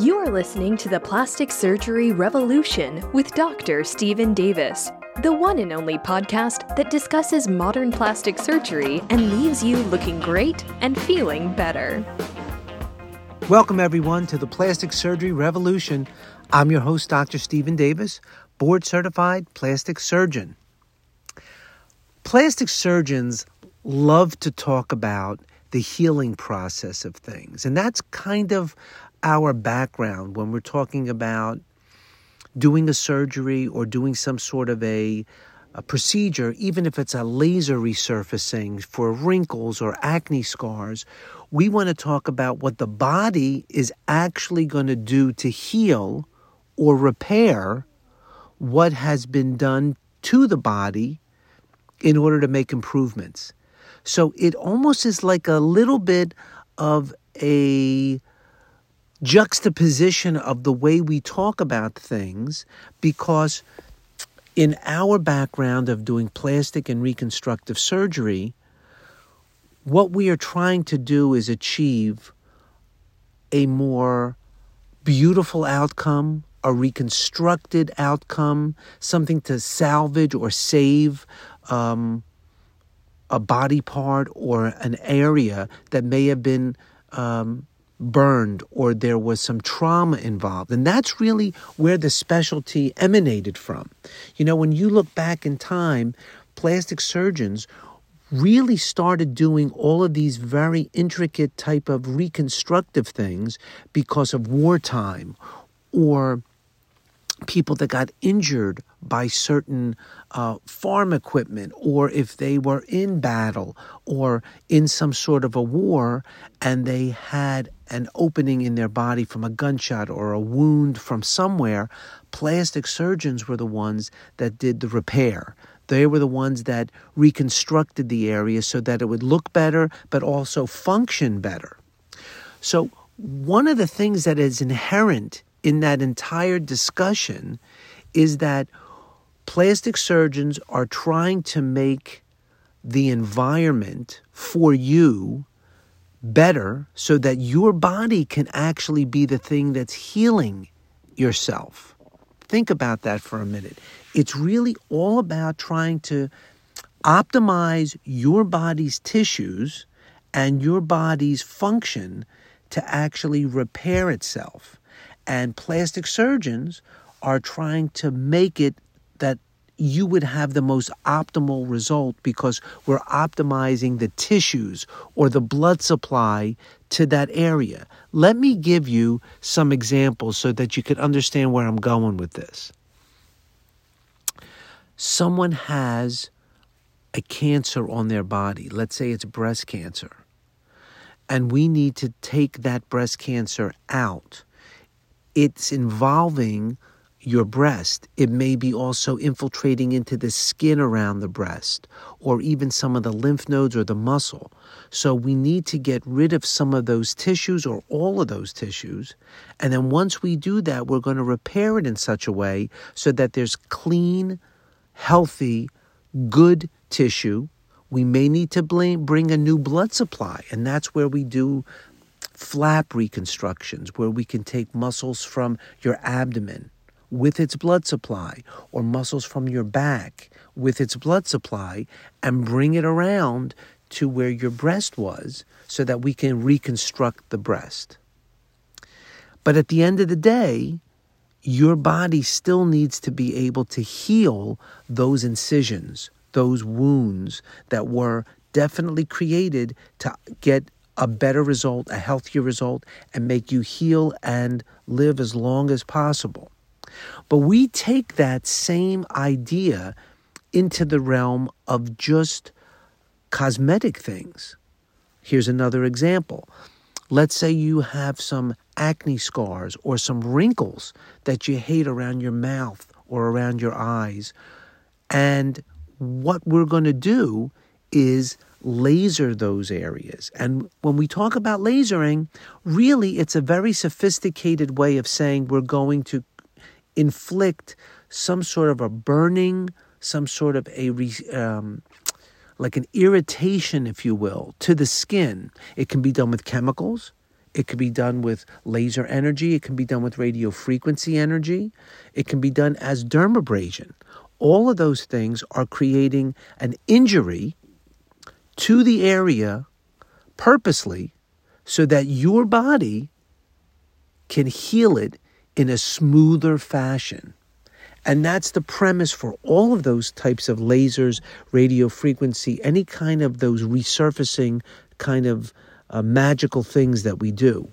You are listening to the Plastic Surgery Revolution with Dr. Stephen Davis, the one and only podcast that discusses modern plastic surgery and leaves you looking great and feeling better. Welcome, everyone, to the Plastic Surgery Revolution. I'm your host, Dr. Stephen Davis, board certified plastic surgeon. Plastic surgeons love to talk about the healing process of things, and that's kind of our background when we're talking about doing a surgery or doing some sort of a, a procedure, even if it's a laser resurfacing for wrinkles or acne scars, we want to talk about what the body is actually going to do to heal or repair what has been done to the body in order to make improvements. So it almost is like a little bit of a juxtaposition of the way we talk about things because in our background of doing plastic and reconstructive surgery, what we are trying to do is achieve a more beautiful outcome, a reconstructed outcome, something to salvage or save um, a body part or an area that may have been um, burned or there was some trauma involved. And that's really where the specialty emanated from. You know, when you look back in time, plastic surgeons really started doing all of these very intricate type of reconstructive things because of wartime or people that got injured by certain uh, farm equipment, or if they were in battle or in some sort of a war and they had an opening in their body from a gunshot or a wound from somewhere, plastic surgeons were the ones that did the repair. They were the ones that reconstructed the area so that it would look better, but also function better. So, one of the things that is inherent in that entire discussion is that plastic surgeons are trying to make the environment for you better so that your body can actually be the thing that's healing yourself. Think about that for a minute. It's really all about trying to optimize your body's tissues and your body's function to actually repair itself. And plastic surgeons are trying to make it that you would have the most optimal result because we're optimizing the tissues or the blood supply to that area. Let me give you some examples so that you can understand where I'm going with this. Someone has a cancer on their body, let's say it's breast cancer, and we need to take that breast cancer out it's involving your breast. It may be also infiltrating into the skin around the breast or even some of the lymph nodes or the muscle. So we need to get rid of some of those tissues or all of those tissues. And then once we do that, we're going to repair it in such a way so that there's clean, healthy, good tissue. We may need to bring a new blood supply, and that's where we do flap reconstructions where we can take muscles from your abdomen with its blood supply or muscles from your back with its blood supply and bring it around to where your breast was so that we can reconstruct the breast. But at the end of the day, your body still needs to be able to heal those incisions, those wounds that were definitely created to get a better result, a healthier result, and make you heal and live as long as possible. But we take that same idea into the realm of just cosmetic things. Here's another example. Let's say you have some acne scars or some wrinkles that you hate around your mouth or around your eyes. And what we're going to do is laser those areas. And when we talk about lasering, really it's a very sophisticated way of saying we're going to inflict some sort of a burning, some sort of a um, like an irritation, if you will, to the skin. It can be done with chemicals. It can be done with laser energy. It can be done with radio frequency energy. It can be done as dermabrasion. All of those things are creating an injury to the area purposely so that your body can heal it in a smoother fashion. And that's the premise for all of those types of lasers, radio frequency, any kind of those resurfacing kind of uh, magical things that we do.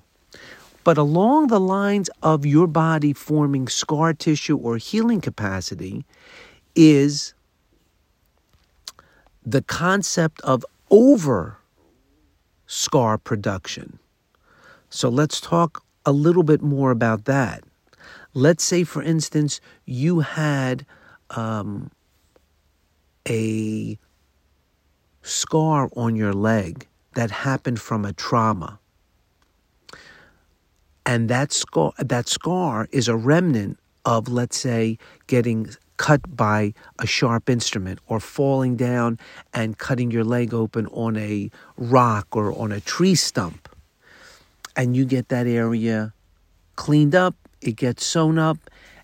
But along the lines of your body forming scar tissue or healing capacity is the concept of over scar production. So let's talk a little bit more about that. Let's say, for instance, you had um, a scar on your leg that happened from a trauma. And that scar, that scar is a remnant of, let's say, getting cut by a sharp instrument or falling down and cutting your leg open on a rock or on a tree stump. And you get that area cleaned up, it gets sewn up,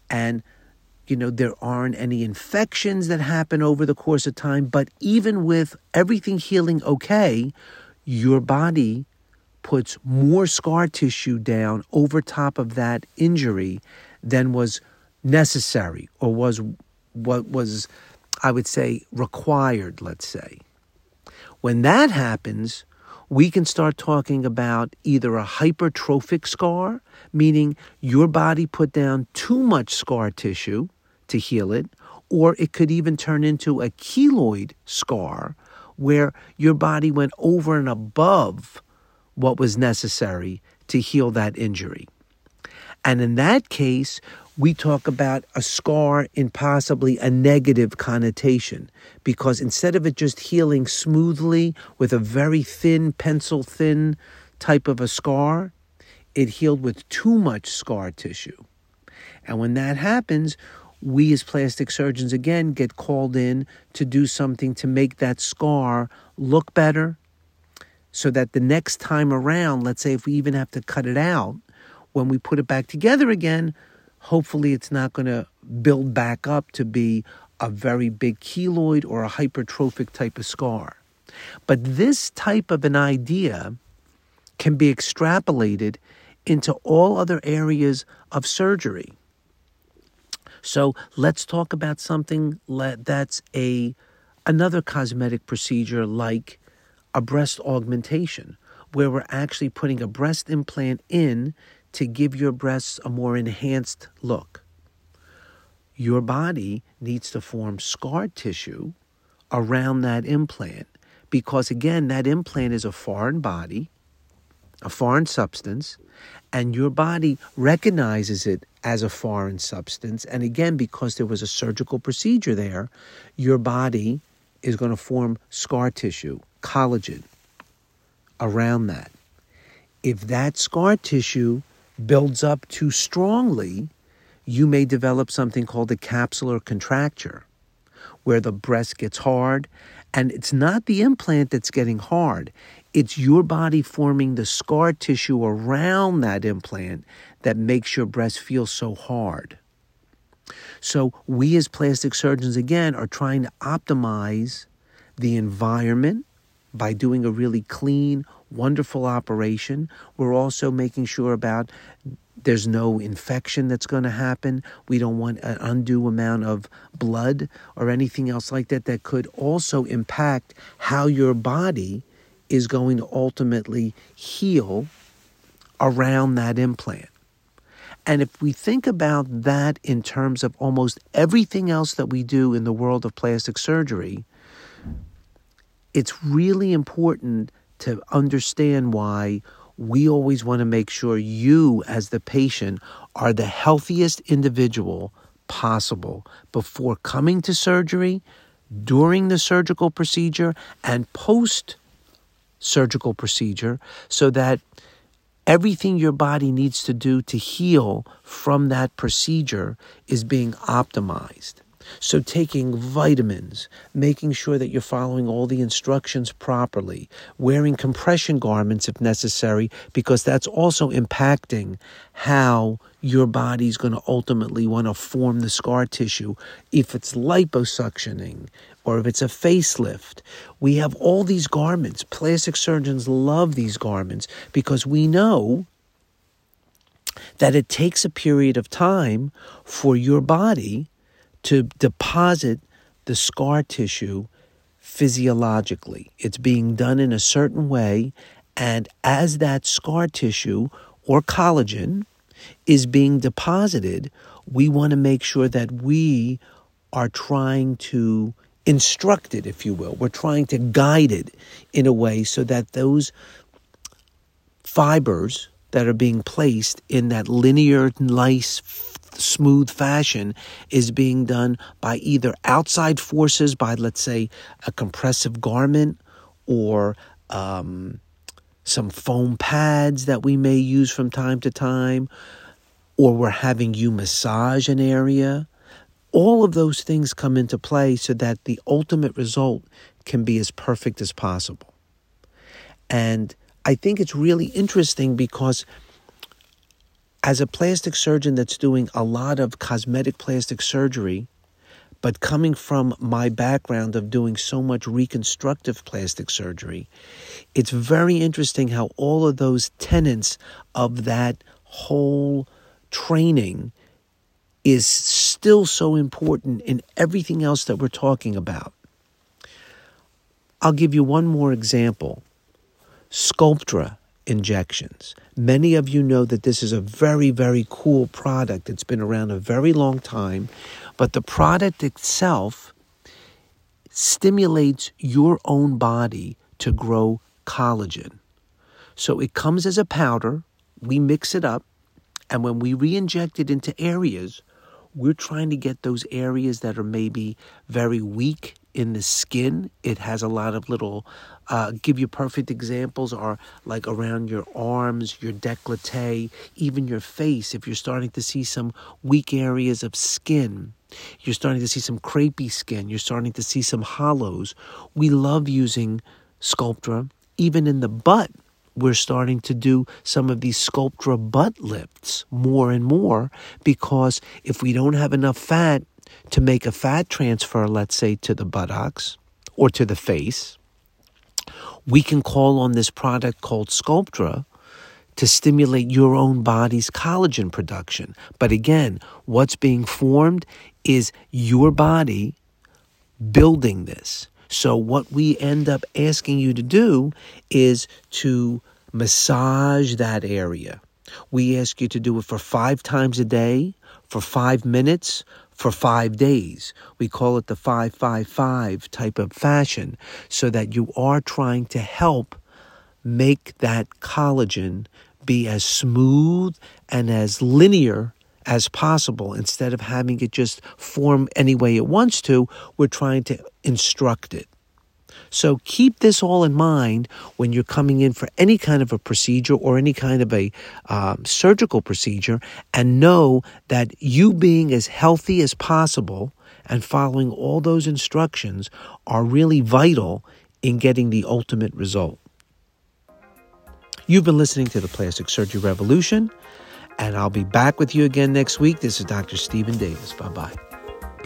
and you know, there aren't any infections that happen over the course of time. But even with everything healing okay, your body puts more scar tissue down over top of that injury than was necessary or was what was, I would say, required, let's say. When that happens, we can start talking about either a hypertrophic scar, meaning your body put down too much scar tissue to heal it, or it could even turn into a keloid scar, where your body went over and above what was necessary to heal that injury. And in that case, we talk about a scar in possibly a negative connotation because instead of it just healing smoothly with a very thin, pencil thin type of a scar, it healed with too much scar tissue. And when that happens, we as plastic surgeons again get called in to do something to make that scar look better so that the next time around, let's say if we even have to cut it out, when we put it back together again, hopefully it's not going to build back up to be a very big keloid or a hypertrophic type of scar. But this type of an idea can be extrapolated into all other areas of surgery. So let's talk about something that's a another cosmetic procedure like a breast augmentation, where we're actually putting a breast implant in to give your breasts a more enhanced look. Your body needs to form scar tissue around that implant because, again, that implant is a foreign body, a foreign substance, and your body recognizes it as a foreign substance. And again, because there was a surgical procedure there, your body is going to form scar tissue, collagen, around that. If that scar tissue builds up too strongly, you may develop something called a capsular contracture, where the breast gets hard. And it's not the implant that's getting hard, it's your body forming the scar tissue around that implant that makes your breast feel so hard. So, we as plastic surgeons, again, are trying to optimize the environment by doing a really clean, wonderful operation. We're also making sure about there's no infection that's going to happen. We don't want an undue amount of blood or anything else like that that could also impact how your body is going to ultimately heal around that implant. And if we think about that in terms of almost everything else that we do in the world of plastic surgery, it's really important to understand why we always want to make sure you, as the patient, are the healthiest individual possible before coming to surgery, during the surgical procedure, and post surgical procedure so that everything your body needs to do to heal from that procedure is being optimized. So, taking vitamins, making sure that you're following all the instructions properly, wearing compression garments if necessary, because that's also impacting how your body's going to ultimately want to form the scar tissue. If it's liposuctioning or if it's a facelift, we have all these garments. Plastic surgeons love these garments because we know that it takes a period of time for your body to deposit the scar tissue physiologically. It's being done in a certain way, and as that scar tissue or collagen is being deposited, we want to make sure that we are trying to instruct it, if you will. We're trying to guide it in a way so that those fibers that are being placed in that linear, nice smooth fashion is being done by either outside forces, by let's say a compressive garment or um, some foam pads that we may use from time to time, or we're having you massage an area. All of those things come into play so that the ultimate result can be as perfect as possible. And I think it's really interesting because as a plastic surgeon that's doing a lot of cosmetic plastic surgery, but coming from my background of doing so much reconstructive plastic surgery, it's very interesting how all of those tenets of that whole training is still so important in everything else that we're talking about. I'll give you one more example. Sculptra injections. Many of you know that this is a very, very cool product. It's been around a very long time, but the product itself stimulates your own body to grow collagen. So it comes as a powder, we mix it up, and when we re inject it into areas, we're trying to get those areas that are maybe very weak in the skin. It has a lot of little, uh, give you perfect examples are like around your arms, your décolleté, even your face. If you're starting to see some weak areas of skin, you're starting to see some crepey skin, you're starting to see some hollows. We love using Sculptra, even in the butt we're starting to do some of these Sculptra butt lifts more and more because if we don't have enough fat to make a fat transfer, let's say to the buttocks or to the face, we can call on this product called Sculptra to stimulate your own body's collagen production. But again, what's being formed is your body building this. So, what we end up asking you to do is to massage that area. We ask you to do it for five times a day, for five minutes, for five days. We call it the 555 type of fashion so that you are trying to help make that collagen be as smooth and as linear as possible. Instead of having it just form any way it wants to, we're trying to instruct it. So keep this all in mind when you're coming in for any kind of a procedure or any kind of a um, surgical procedure, and know that you being as healthy as possible and following all those instructions are really vital in getting the ultimate result. You've been listening to the Plastic Surgery Revolution, and I'll be back with you again next week. This is Dr. Stephen Davis. Bye bye.